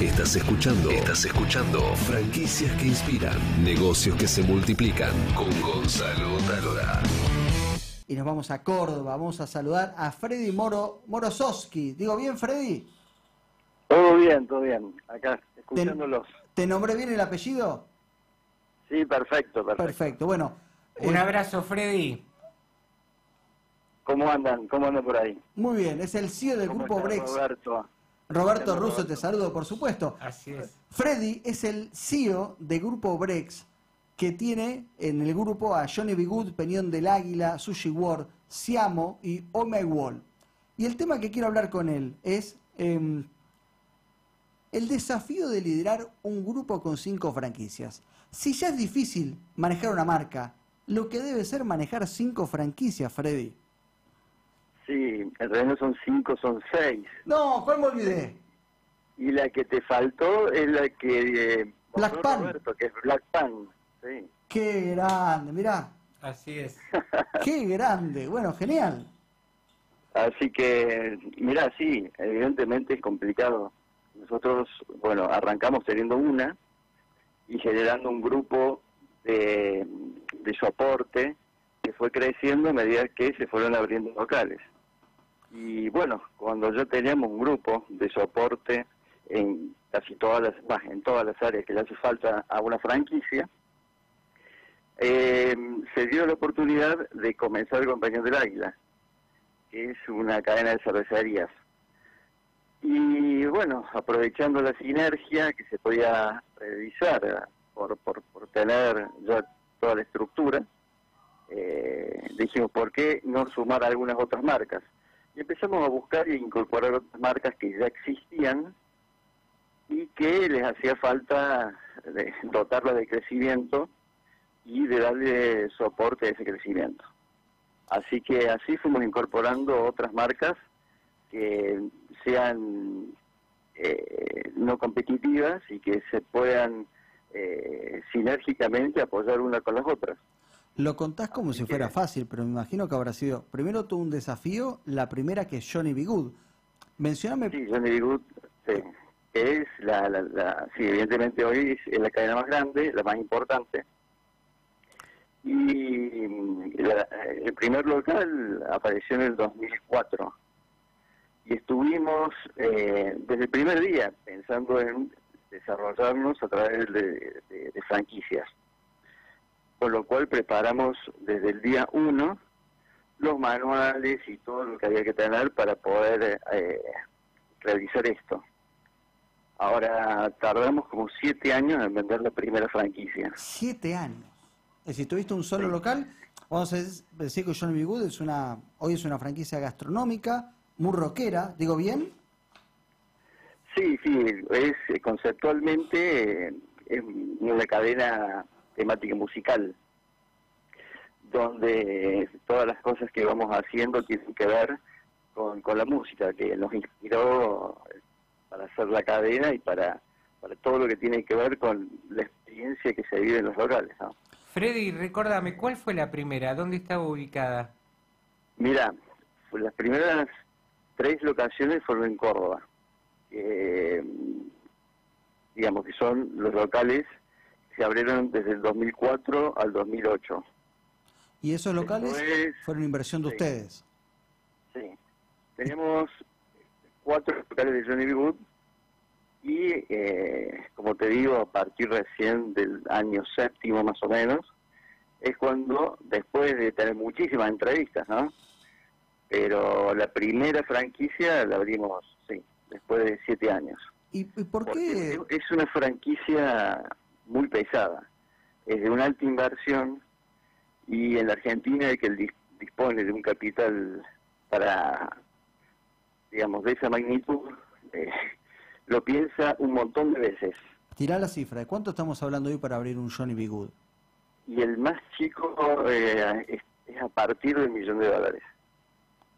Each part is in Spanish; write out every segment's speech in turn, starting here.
Estás escuchando. Estás escuchando. Franquicias que inspiran. Negocios que se multiplican. Con Gonzalo Talora. Y nos vamos a Córdoba. Vamos a saludar a Freddy Moro Morosowski. ¿Digo bien, Freddy? Todo bien, todo bien. Acá, escuchándolos. ¿Te nombré bien el apellido? Sí, perfecto, perfecto. Perfecto. Bueno, Un eh, abrazo, Freddy. ¿Cómo andan? ¿Cómo andan por ahí? muy bien. Es el CEO del ¿Cómo grupo Brex. Roberto? Roberto Hola, Russo, Roberto. te saludo, por supuesto. Así es. Freddy es el CEO de Grupo Brex, que tiene en el grupo a Johnny B. Good, Peñón del Águila, Sushi World, Siamo y Ome Wall. Y el tema que quiero hablar con él es em, el desafío de liderar un grupo con cinco franquicias. Si ya es difícil manejar una marca, lo que debe ser manejar cinco franquicias, Freddy. Sí, en realidad no son cinco, son seis. No, ¿cuál me olvidé? Y la que te faltó es la que... eh, Black mostró Pan. Roberto, que es Black Pan. Sí. Qué grande, mirá, Así es. qué grande. Bueno, genial. Así que, mira, sí, evidentemente es complicado. Nosotros, bueno, arrancamos teniendo una y generando un grupo de, de soporte que fue creciendo a medida que se fueron abriendo locales. Y bueno, cuando ya teníamos un grupo de soporte en casi todas las, más, en todas las áreas que le hace falta a una franquicia, eh, se dio la oportunidad de comenzar con Peñón del Águila que es una cadena de cervecerías. Y bueno, aprovechando la sinergia que se podía realizar eh, por, por, por tener ya toda la estructura, eh, dijimos, ¿por qué no sumar algunas otras marcas? Empezamos a buscar e incorporar otras marcas que ya existían y que les hacía falta de dotarlas de crecimiento y de darle soporte a ese crecimiento. Así que así fuimos incorporando otras marcas que sean eh, no competitivas y que se puedan eh, sinérgicamente apoyar una con las otras. Lo contás como si fuera fácil, pero me imagino que habrá sido primero todo un desafío, la primera que es Johnny B. Good. Mencioname, Sí, Johnny B. Good, sí, es la, la, la- sí, evidentemente hoy es, la cadena más grande, la más importante. Y mm, la- el primer local apareció en el 2004. Y estuvimos eh, desde el primer día pensando en desarrollarnos a través de, de- de franquicias. Con lo cual preparamos desde el día uno los manuales y todo lo que había que tener para poder eh, realizar esto. Ahora tardamos como siete años en vender la primera franquicia. siete años. Es decir, tuviste un solo local. Vamos a decir que Johnny B. Good es una, hoy es una franquicia gastronómica, muy rockera, ¿digo bien? Sí, sí, es eh, conceptualmente eh, es una cadena temática musical, donde todas las cosas que vamos haciendo tienen que ver con, con la música, que nos inspiró para hacer la cadena y para, para todo lo que tiene que ver con la experiencia que se vive en los locales. ¿no? Freddy, recuérdame, ¿cuál fue la primera? ¿Dónde estaba ubicada? Mira, las primeras tres locaciones fueron en Córdoba. Eh, digamos que son los locales se abrieron desde el 2004 al 2008. Y esos locales Después, fueron inversión de sí. ustedes. Sí. Tenemos cuatro locales de Johnny B. Good y, eh, como te digo, a partir recién del año séptimo más o menos, es cuando, después de tener muchísimas entrevistas, ¿no? Pero la primera franquicia la abrimos, sí, después de siete años. ¿Y, y por Porque qué? es una franquicia muy pesada, es de una alta inversión y en la Argentina el que dis- dispone de un capital para, digamos, de esa magnitud, eh, lo piensa un montón de veces. Tirá la cifra, ¿de cuánto estamos hablando hoy para abrir un Johnny B. Good? Y el más chico eh, es, es a partir del millón de dólares.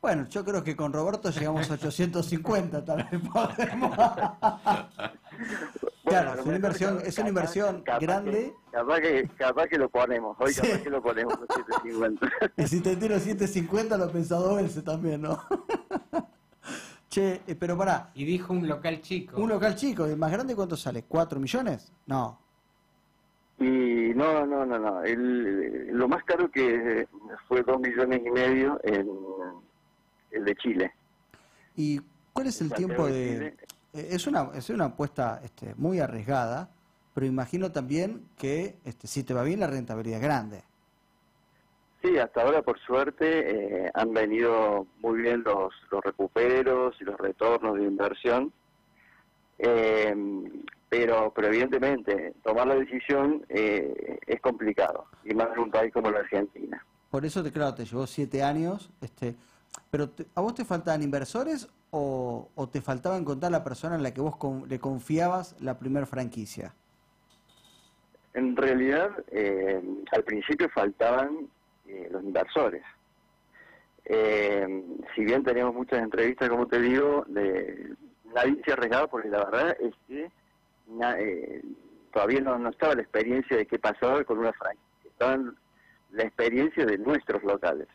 Bueno, yo creo que con Roberto llegamos a 850, tal vez podemos. Claro, es una inversión, capaz- es una inversión capaz grande. que- capaz, que, capaz que lo ponemos, hoy Sí. capaz que lo ponemos los 750. Y si te tiro 750 lo pensado veces también, ¿no? Che, eh, pero pará, Y dijo un local chico. un local chico, ¿el más grande cuánto sale? ¿Cuatro millones? No. Y no, no, no, no. El, lo más caro que fue dos millones y medio en el de Chile. ¿Y cuál es el Santiago tiempo de de...? Eh, Es una, es una apuesta este, muy arriesgada, pero imagino también que este, si te va bien la rentabilidad es grande. Sí, hasta ahora por suerte eh, han venido muy bien los, los recuperos y los retornos de inversión, Eh, pero, pero evidentemente tomar la decisión eh, es complicado, y más en un país como la Argentina. Por eso, te, claro, te llevó siete años. Este, pero te- ¿a vos te faltaban inversores o, o te faltaba encontrar la persona en la que vos con- le confiabas la primer franquicia? En realidad, eh, al principio faltaban eh, los inversores. Eh, si bien teníamos muchas entrevistas, como te digo, de, nadie se arriesgaba porque la verdad es que na- eh, todavía no, no estaba la experiencia de qué pasaba con una franquicia. Estaba la experiencia de nuestros locales.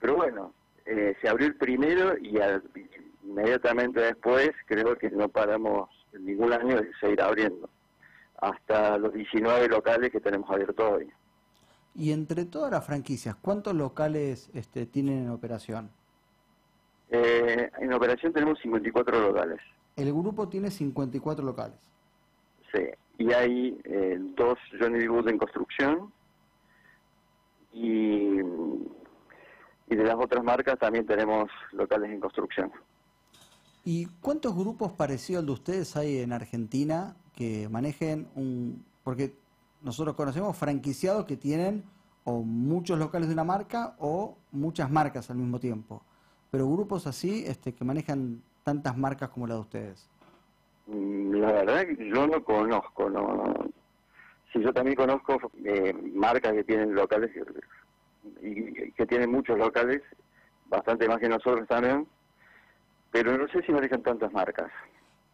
Pero bueno, eh, se abrió el primero y al- inmediatamente después creo que no paramos ningún año de seguir abriendo hasta los 19 locales que tenemos abiertos hoy. Y entre todas las franquicias, ¿cuántos locales este, tienen en operación? Eh, en operación tenemos 54 locales, El grupo tiene 54 locales. sí, y hay eh, dos Johnny Wood en construcción y, y de las otras marcas también tenemos locales en construcción. ¿Y cuántos grupos parecidos al de ustedes hay en Argentina que manejen un... Porque nosotros conocemos franquiciados que tienen o muchos locales de una marca o muchas marcas al mismo tiempo. Pero grupos así este, que manejan tantas marcas como la de ustedes. Mm, La verdad que yo no conozco, no. Sí, yo también conozco eh, marcas que tienen locales y, que tienen muchos locales, bastante más que nosotros también, pero no sé si manejan tantas marcas.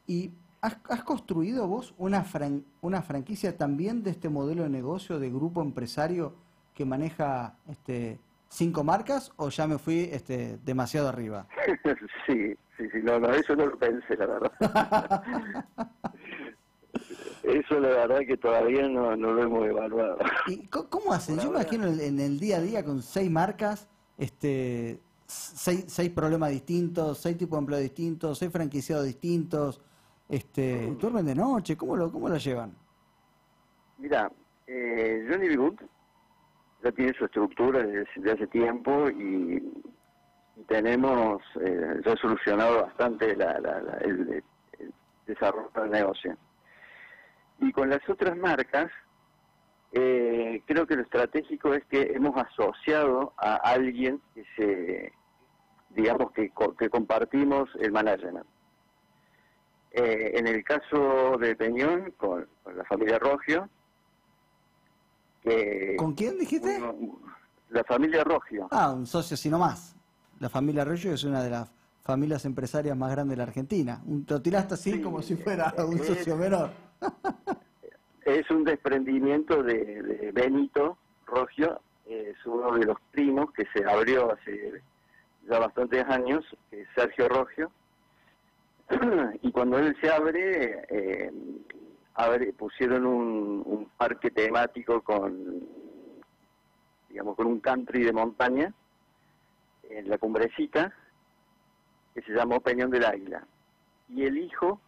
¿Y has, has construido vos una, fran- una franquicia también de este modelo de negocio de grupo empresario que maneja este, cinco marcas o ya me fui este, demasiado arriba? sí, sí, sí, no, no, eso no lo pensé, la verdad. eso la verdad que todavía no, no lo hemos evaluado. ¿Y cómo hacen? Yo me imagino en, el día a día con seis marcas, este, seis, seis problemas distintos, seis tipos de empleo distintos, seis franquiciados distintos, este, duermen de noche, ¿cómo lo, cómo lo llevan? Mira, eh, Johnny. Good ya tiene su estructura desde, hace tiempo y, y tenemos eh, ya solucionado bastante la- la- la- el, el desarrollo del negocio. Y con las otras marcas, eh, creo que lo estratégico es que hemos asociado a alguien que se, digamos, que, que compartimos el management. Eh, en el caso de Peñón, con, con la familia Rogio, que ¿Con quién dijiste? uno- la familia Rogio, Ah, un socio sino más. La familia Arroyo es una de las familias empresarias más grandes de la Argentina. Un, lo tiraste así Sí, como si fuera un es- socio menor. Es un desprendimiento de, Benito Rogio, es uno de los primos que se abrió hace ya bastantes años, Sergio Rogio, y cuando él se abre, eh, abre- pusieron un, un parque temático con, digamos, con un country de montaña en la cumbrecita, que se llamó Peñón del Águila. Y el hijo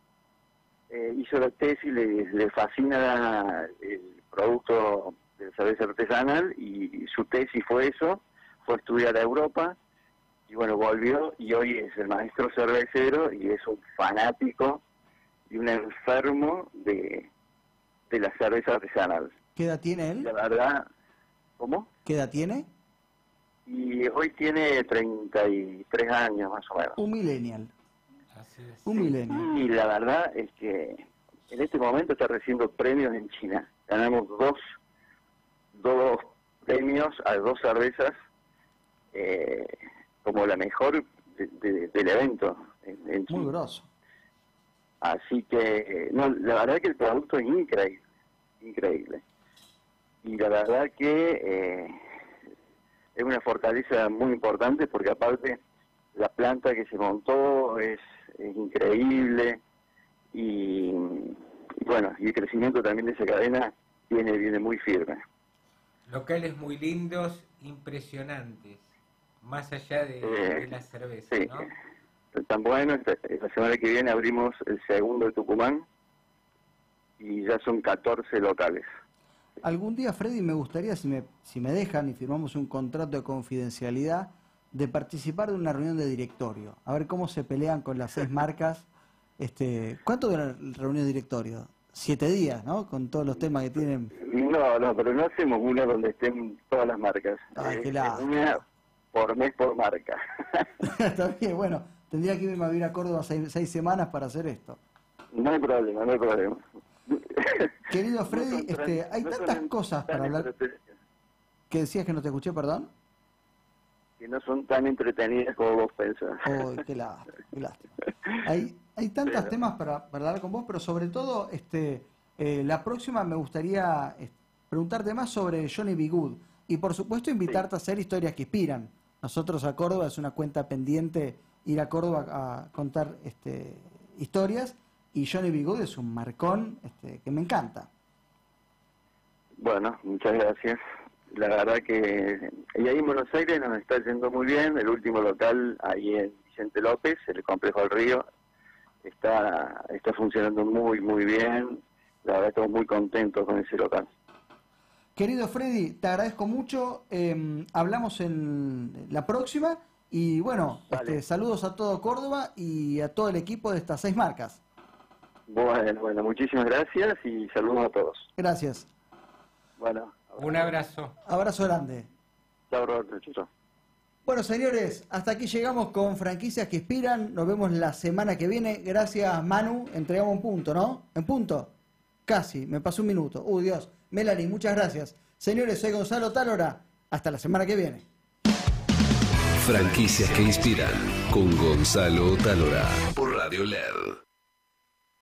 eh, hizo la tesis, le, le fascina el producto de cerveza artesanal y, su tesis fue eso, fue estudiar a Europa y bueno, volvió y hoy es el maestro cervecero y es un fanático y un enfermo de, de la cerveza artesanal. ¿Qué edad tiene él? La verdad, ¿cómo? ¿Qué edad tiene? Y hoy tiene 33 años más o menos. Un millennial. Así es. Un millennial. Y la verdad es que en este momento está recibiendo premios en China. Ganamos dos, dos premios a dos cervezas eh, como la mejor de- de- del evento en, en Muy China. grosso. Así que, eh, no, la verdad que el producto es increíble, increíble. Y la verdad que eh, es una fortaleza muy importante porque aparte la planta que se montó es, es increíble y, y bueno, y el crecimiento también de esa cadena viene, viene muy firme. Locales muy lindos, impresionantes, más allá de, Eh, de la cerveza, Sí, ¿no? tan bueno. esta- La semana que viene abrimos el segundo de Tucumán y ya son 14 locales. Algún día, Freddy, me gustaría, si me, si me dejan y firmamos un contrato de confidencialidad, de participar de una reunión de directorio. A ver cómo se pelean con las seis marcas. Este, ¿Cuánto dura la reunión de directorio? Siete días, ¿no? Con todos los temas que tienen. No, no, pero no hacemos una donde estén todas las marcas. Ay, Eh, qué lástima. una por mes por marca. Está bien, bueno, tendría que irme a vivir a Córdoba seis, seis semanas para hacer esto. no hay problema, no hay problema. Querido Freddy, No este, hay no tantas cosas para hablar. ¿Qué decías que no te escuché, perdón? Que no son tan entretenidas como vos pensás. Qué lástima, qué lástima. Hay, hay tantos Pero- temas para, para hablar con vos, pero sobre todo, este, eh, la próxima me gustaría preguntarte más sobre Johnny B. Good. Y por supuesto invitarte a hacer historias que inspiran. Nosotros a Córdoba es una cuenta pendiente ir a Córdoba a contar este, historias y Johnny B. Good es un marcón este, que me encanta. Bueno, muchas gracias. La verdad que y ahí en Buenos Aires nos está yendo muy bien. El último local ahí en Vicente López, el complejo del río, está está funcionando muy muy bien. La verdad estamos muy contentos con ese local. Querido Freddy, te agradezco mucho. eh, hablamos en la próxima. Y bueno, Vale. este, saludos a todo Córdoba y a todo el equipo de estas seis marcas. Bueno, bueno, muchísimas gracias y saludos a todos. Gracias. Bueno, Un abrazo. Abrazo grande. chao Roberto, chao, chao. Bueno, señores, hasta aquí llegamos con franquicias que inspiran. Nos vemos la semana que viene. Gracias, Manu. Entregamos un punto, ¿no? En punto. Casi, me pasó un minuto. Uy, Dios. Melanie, muchas gracias. Señores, soy Gonzalo Talora. Hasta la semana que viene. Franquicias que inspiran con Gonzalo Talora por Radio LED.